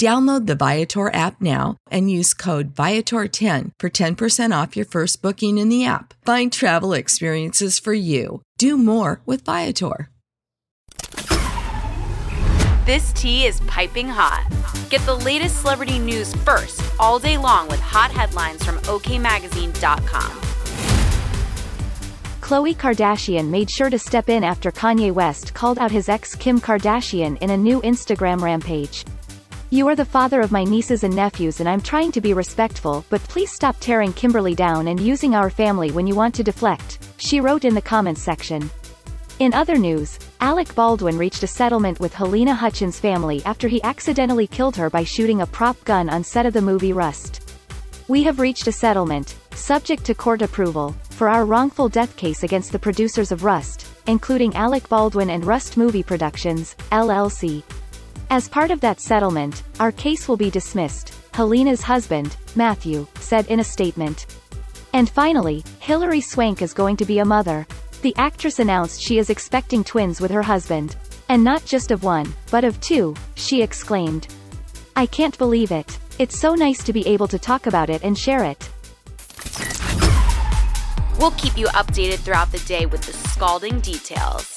Download the Viator app now and use code Viator10 for 10% off your first booking in the app. Find travel experiences for you. Do more with Viator. This tea is piping hot. Get the latest celebrity news first all day long with hot headlines from OKMagazine.com. Khloe Kardashian made sure to step in after Kanye West called out his ex Kim Kardashian in a new Instagram rampage. You are the father of my nieces and nephews and I'm trying to be respectful, but please stop tearing Kimberly down and using our family when you want to deflect, she wrote in the comments section. In other news, Alec Baldwin reached a settlement with Halyna Hutchins' family after he accidentally killed her by shooting a prop gun on set of the movie Rust. We have reached a settlement, subject to court approval, for our wrongful death case against the producers of Rust, including Alec Baldwin and Rust Movie Productions, LLC. As part of that settlement, our case will be dismissed, Halyna's husband, Matthew, said in a statement. And finally, Hilary Swank is going to be a mother. The actress announced she is expecting twins with her husband. And not just of one, but of two, she exclaimed. I can't believe it. It's so nice to be able to talk about it and share it. We'll keep you updated throughout the day with the scalding details.